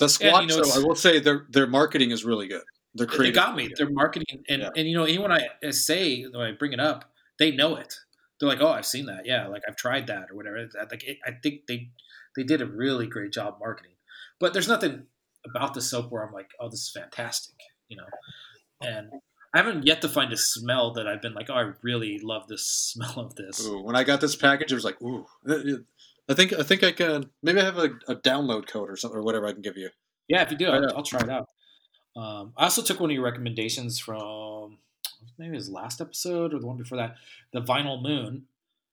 The And, Squatch, you know, though, I will say their their marketing is really good. Their they creative. got me. Their marketing and Yeah. and you know anyone I say when I bring it up, they know it. They're like, oh, I've seen that. Yeah, like I've tried that or whatever. Like it, I think they they did a really great job marketing. But there's nothing about the soap where I'm like, oh, this is fantastic. You know, and I haven't yet to find a smell that I've been like, oh, I really love this smell of this. Ooh, when I got this package, it was like, ooh. I think I think I can maybe I have a, a download code or something or whatever I can give you. Yeah, if you do, I'll. I'll try it out. Um, I also took one of your recommendations from maybe his last episode or the one before that, the Vinyl Moon.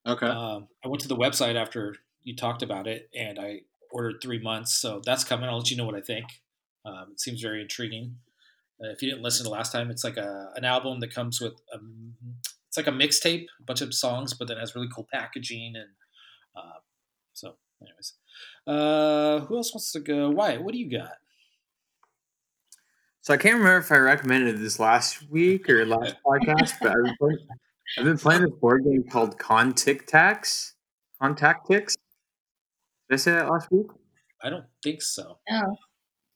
Okay. Um, I went to the website after you talked about it, and I ordered three months. So that's coming. I'll let you know what I think. Um, it seems very intriguing. Uh, if you didn't listen to last time, it's like a an album that comes with a, it's like a mixtape, a bunch of songs, but then has really cool packaging and uh, so. Anyways, uh, who else wants to go? Wyatt, what do you got? So I can't remember if I recommended this last week or last podcast, but I've been playing, I've been playing this board game called Contactax. Con-Tac-Tix. Did I say that last week? I don't think so. Oh,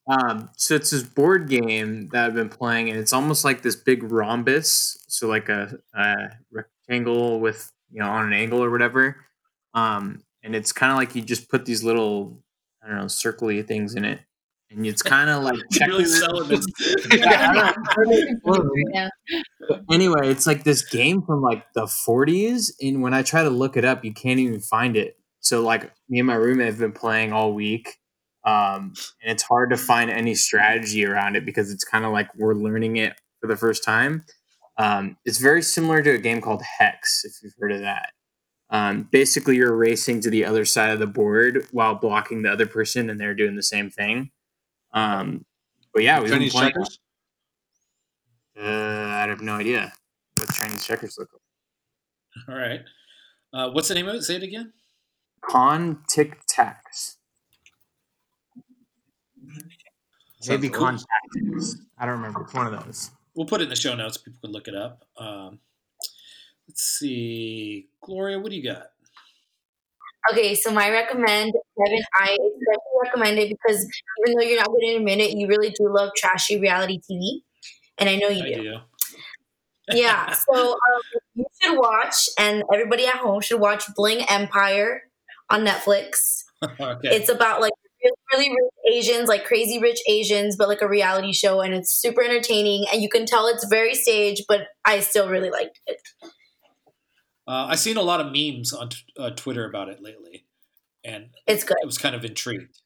Um, so it's this board game that I've been playing, and it's almost like this big rhombus, so like a, a rectangle with you know on an angle or whatever. Um, and it's kind of like you just put these little I don't know circly things in it, and it's kind of like really checking- selling this. Yeah, yeah. anyway, it's like this game from like the 40s, and when I try to look it up, you can't even find it. So like me and my roommate have been playing all week, um, and it's hard to find any strategy around it because it's kind of like we're learning it for the first time. Um, it's very similar to a game called Hex, if you've heard of that. Um, basically, you're racing to the other side of the board while blocking the other person, and they're doing the same thing. Um, but yeah, we've been Chinese playing. checkers. Uh, I have no idea what Chinese checkers look like. All right. Uh, what's the name of it? Say it again. Con tic tacs. Maybe con tactics. I don't remember. It's one of those. We'll put it in the show notes. So people can look it up. Um, let's see. Gloria, what do you got? Okay, so my recommend, Kevin, I especially recommend it because even though you're not going to admit it, you really do love trashy reality TV, and I know you I do. do. Yeah, so um, you should watch, and everybody at home should watch Bling Empire on Netflix. okay. It's about like really, really rich Asians, like crazy rich Asians, but like a reality show, and it's super entertaining. And you can tell it's very staged, but I still really liked it. Uh, I've seen a lot of memes on t- uh, Twitter about it lately, and It's good. I was kind of intrigued.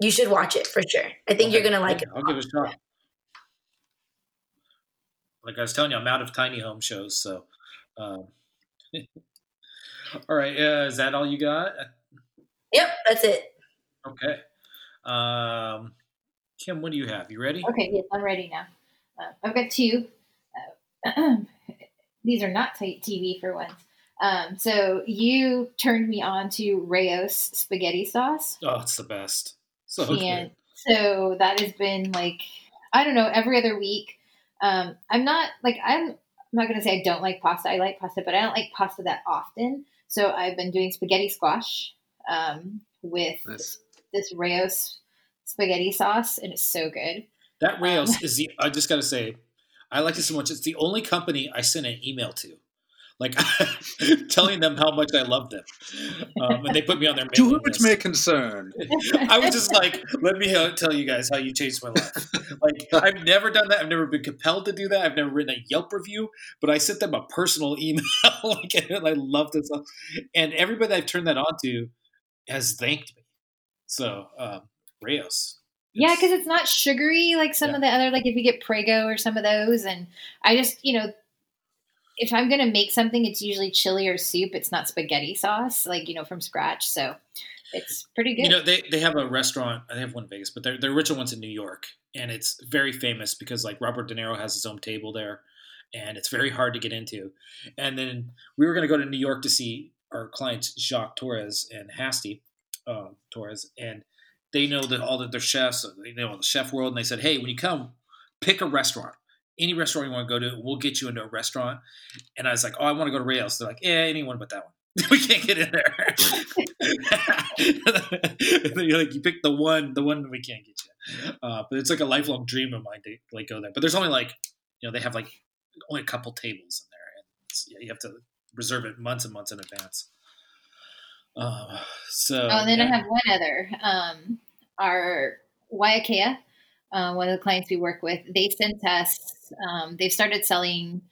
You should watch it for sure. I think you're gonna like Yeah, I'll give it a shot. Like I was telling you, I'm out of tiny home shows, so. Um, all right, uh, is that all you got? Yep, that's it. Okay. Um, Kim, what do you have? You ready? Okay, yes, I'm ready now. Uh, I've got two. Uh, these are not t- TV for once. Um, so you turned me on to Rao's spaghetti sauce, Oh, it's the best. So and good. so that has been like I don't know every other week. Um, I'm not like I'm, I'm not gonna say I don't like pasta. I like pasta, but I don't like pasta that often. So I've been doing spaghetti squash um, with Nice. this Rao's spaghetti sauce, and it's so good. That Rao's is the. I just got to say, I like it so much. It's the only company I sent an email to, like telling them how much I love them, um, and they put me on their To whom it may concern. I was just like, let me uh, tell you guys how you changed my life. Like, I've never done that. I've never been compelled to do that. I've never written a Yelp review, but I sent them a personal email. like, and I love this, and everybody I've turned that on to has thanked me. So, um, Rao's. Yeah, because it's not sugary like some Yeah. of the other, like if you get Prego or some of those. And I just, you know, if I'm going to make something, it's usually chili or soup. It's not spaghetti sauce, like, you know, from scratch. So it's pretty good. You know, they, they have a restaurant. They have one in Vegas, but their their original one's in New York, and it's very famous because like Robert De Niro has his own table there, and it's very hard to get into. And then we were going to go to New York to see our clients Jacques Torres and Hasty um, Torres, and they know that all that their chefs, they know the chef world, and they said, hey, when you come, pick a restaurant. Any restaurant you want to go to, we'll get you into a restaurant. And I was like, oh, I want to go to Rao's. They're like, yeah, anyone but that one. we can't get in there. You're like, you pick the one, the one we can't get you. Uh, but it's like a lifelong dream of mine to like go there. But there's only like, you know, they have like only a couple tables in there, and yeah, you have to reserve it months and months in advance. Uh, so Oh, and then I have one other. Um, our Waiakea, uh, one of the clients we work with, they sent us, um, they've started selling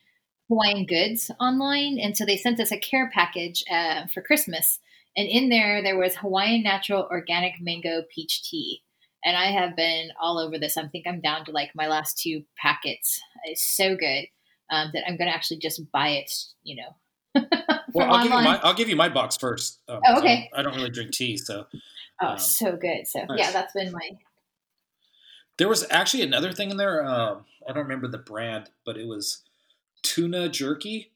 Hawaiian goods online. And so they sent us a care package uh, for Christmas. And in there, there was Hawaiian natural organic mango peach tea. And I have been all over this. I think I'm down to like my last two packets. It's so good um, that I'm going to actually just buy it, you know. Well, I'll give, you my, I'll give you my box first. Um, Oh, okay. I don't really drink tea, so Oh, um, so good. So nice. yeah, that's been my There was actually another thing in there. Um, I don't remember the brand, but it was tuna jerky,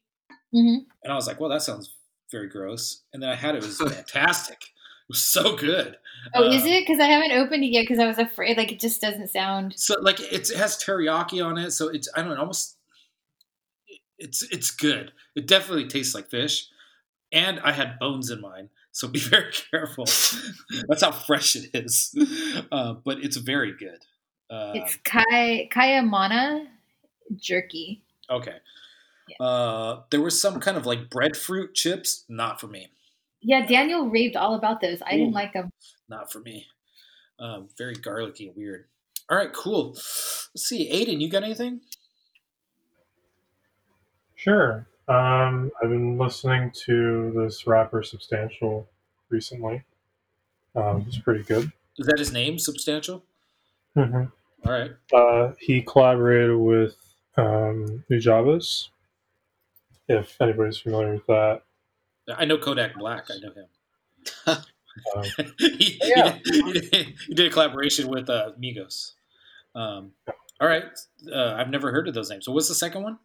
Mhm. and I was like, "Well, that sounds very gross." And then I had it; it was fantastic. It was so good. Oh, is Um, it? Because I haven't opened it yet because I was afraid. Like it just doesn't sound. So, like, it's, it has teriyaki on it, so it's I don't know, almost it's it's good. It definitely tastes like fish, and I had bones in mine, so be very careful. That's how fresh it is, uh, but it's very good. Uh, It's kai kayamana jerky. Okay. Uh, there was some kind of like breadfruit chips. Not for me. Yeah, Daniel raved all about those. I Ooh. didn't like them. Not for me. Um, very garlicky and weird. All right, cool. Let's see, Aidan, you got anything? Sure. Um, I've been listening to this rapper Substantial recently. Um, he's pretty good. Is that his name? Substantial. hmm All right. Uh, he collaborated with um, Nujabes, if anybody's familiar with that. I know Kodak Black. I know him. Um, he, Yeah. he, did, he did a collaboration with uh, Migos. Um, all right. Uh, I've never heard of those names. So what's the second one?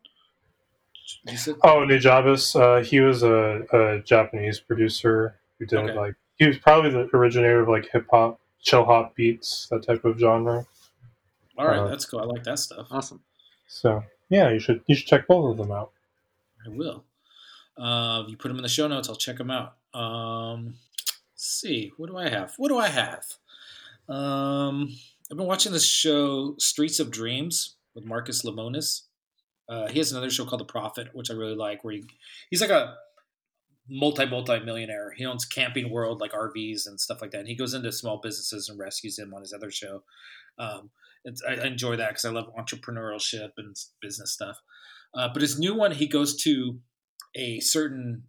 You said oh, Nujabes, uh, he was a, a Japanese producer who did Okay. like he was probably the originator of like hip hop, chill hop beats, that type of genre. all right. uh, That's cool. I like that stuff. Awesome. So yeah, you should you should check both of them out. I will. Uh, if you put them in the show notes, I'll check them out. Um, let's see, what do I have? What do I have? Um, I've been watching this show, Streets of Dreams, with Marcus Lemonis. Uh, he has another show called The Profit, which I really like, where he, he's like a multi multi millionaire. He owns Camping World, like RVs and stuff like that. And he goes into small businesses and rescues them on his other show. Um, I I enjoy that because I love entrepreneurship and business stuff. Uh, but his new one, he goes to a certain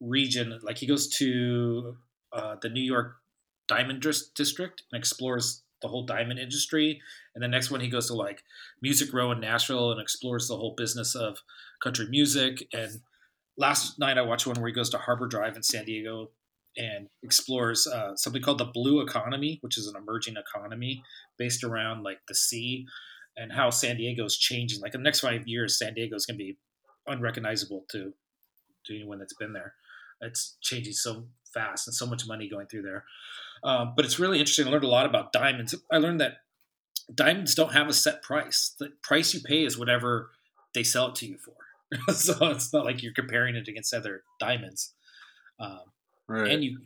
region, like he goes to uh, the New York Diamond District and explores the whole diamond industry. And the next one, he goes to like Music Row in Nashville and explores the whole business of country music. And last night, I watched one where he goes to Harbor Drive in San Diego and explores uh, something called the blue economy, which is an emerging economy based around like the sea and how San Diego is changing. Like in the next five years, San Diego is going to be unrecognizable to to anyone that's been there. It's changing so fast and so much money going through there. Um, but it's really interesting. I learned a lot about diamonds. I learned that diamonds don't have a set price. The price you pay is whatever they sell it to you for. so it's not like you're comparing it against other diamonds. Um, Right. and you,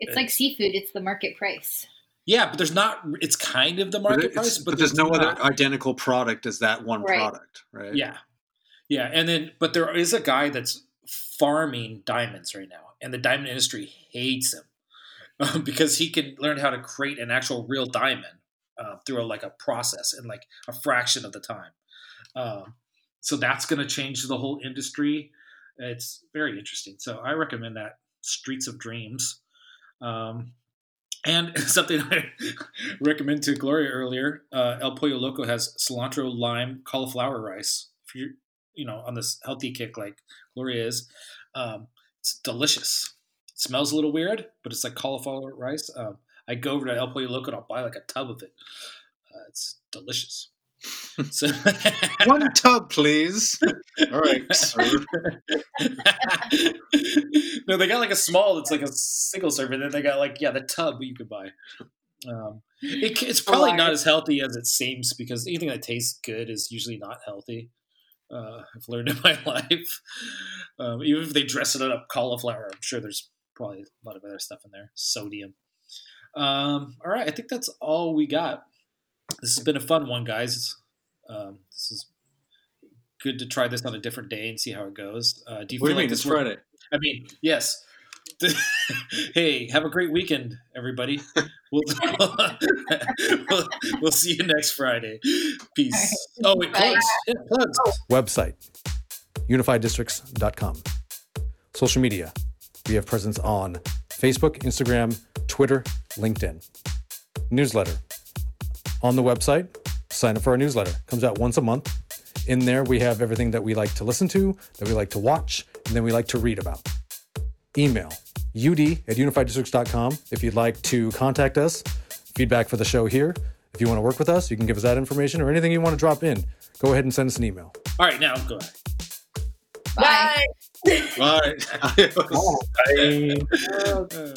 It's like seafood. It's the market price. yeah, but there's not. It's kind of the market it's- price, but there's no not. other identical product as that one Right. product, right? Yeah, yeah, and then but there is a guy that's farming diamonds right now, and the diamond industry hates him because he can learn how to create an actual real diamond uh, through a, like a process in like a fraction of the time. Um, so that's going to change the whole industry. It's very interesting. So I recommend that Streets of Dreams. Um, and something I recommend to Gloria earlier, uh, El Pollo Loco has cilantro, lime, cauliflower rice. If you're, you know, on this healthy kick like Gloria is, um, it's delicious. It smells a little weird, but it's like cauliflower rice. Um, I go over to El Pollo Loco and I'll buy like a tub of it. Uh, it's delicious. so One tub, please. All right, no, they got like a small. It's like a single serve, and then they got like yeah, the tub you could buy. Um, it, it's probably not as healthy as it seems because anything that tastes good is usually not healthy. Uh, I've learned in my life. Um, even if they dress it up cauliflower, I'm sure there's probably a lot of other stuff in there. Sodium. Um, all right, I think that's all we got. This has been a fun one, guys. Um, this is good to try this on a different day and see how it goes. Uh, do you What do feel you like mean? this It's worked- Friday. I mean, yes. hey, have a great weekend, everybody. We'll, we'll, we'll see you next Friday. Peace. Oh, wait, Bye. plugs. Yeah, plugs. Website unifieddistricts.com. Social media we have presence on Facebook, Instagram, Twitter, LinkedIn. Newsletter on the website. Sign up for our newsletter. Comes out once a month. In there, we have everything that we like to listen to, that we like to watch, and then we like to read about. Email ud at unifieddistricts.com if you'd like to contact us, feedback for the show here. If you want to work with us, you can give us that information or anything you want to drop in. Go ahead and send us an email. All right, now go ahead. Bye. Bye. All right. Adios. Bye. Uh,